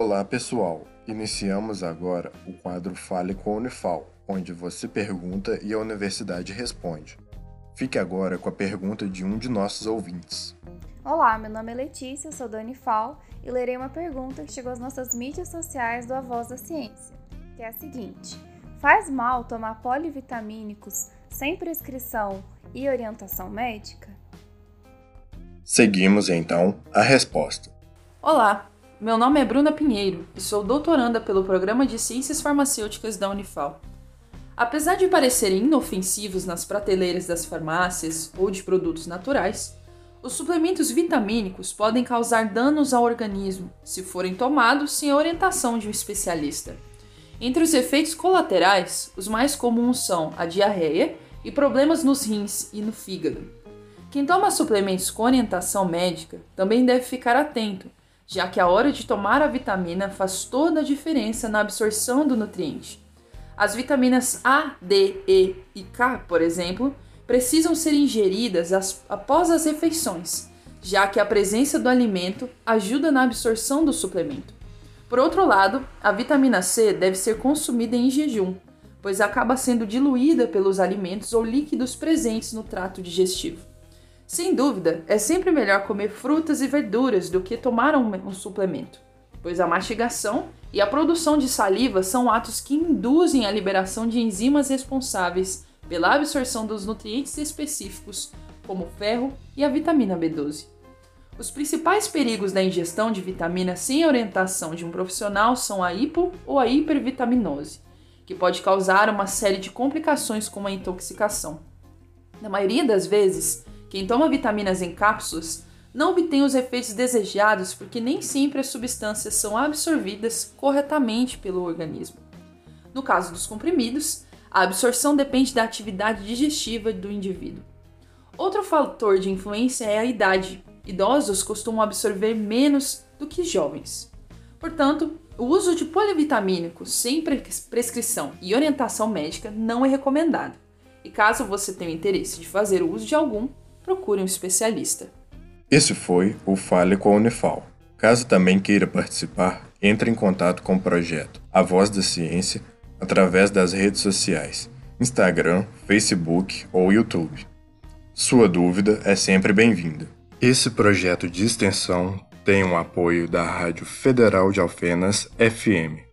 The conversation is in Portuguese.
Olá pessoal, iniciamos agora o quadro Fale com a Unifal, onde você pergunta e a universidade responde. Fique agora com a pergunta de um de nossos ouvintes. Olá, meu nome é Letícia, sou da Unifal e lerei uma pergunta que chegou às nossas mídias sociais do A Voz da Ciência, que é a seguinte: Faz mal tomar polivitamínicos sem prescrição e orientação médica? Seguimos então a resposta. Olá, meu nome é Bruna Pinheiro e sou doutoranda pelo Programa de Ciências Farmacêuticas da Unifal. Apesar de parecerem inofensivos nas prateleiras das farmácias ou de produtos naturais, os suplementos vitamínicos podem causar danos ao organismo se forem tomados sem a orientação de um especialista. Entre os efeitos colaterais, os mais comuns são a diarreia e problemas nos rins e no fígado. Quem toma suplementos com orientação médica também deve ficar atento já que a hora de tomar a vitamina faz toda a diferença na absorção do nutriente. As vitaminas A, D, E e K, por exemplo, precisam ser ingeridas as, após as refeições, já que a presença do alimento ajuda na absorção do suplemento. Por outro lado, a vitamina C deve ser consumida em jejum, pois acaba sendo diluída pelos alimentos ou líquidos presentes no trato digestivo. Sem dúvida, é sempre melhor comer frutas e verduras do que tomar um, um suplemento, pois a mastigação e a produção de saliva são atos que induzem a liberação de enzimas responsáveis pela absorção dos nutrientes específicos, como ferro e a vitamina B12. Os principais perigos da ingestão de vitamina sem orientação de um profissional são a hipo ou a hipervitaminose, que pode causar uma série de complicações como a intoxicação. Na maioria das vezes, quem toma vitaminas em cápsulas não obtém os efeitos desejados porque nem sempre as substâncias são absorvidas corretamente pelo organismo. No caso dos comprimidos, a absorção depende da atividade digestiva do indivíduo. Outro fator de influência é a idade. Idosos costumam absorver menos do que jovens. Portanto, o uso de polivitamínicos sem prescrição e orientação médica não é recomendado. E caso você tenha interesse de fazer uso de algum, procure um especialista. Esse foi o Fale com a Unifal. Caso também queira participar, entre em contato com o projeto A Voz da Ciência através das redes sociais, Instagram, Facebook ou YouTube. Sua dúvida é sempre bem-vinda. Esse projeto de extensão tem o um apoio da Rádio Federal de Alfenas FM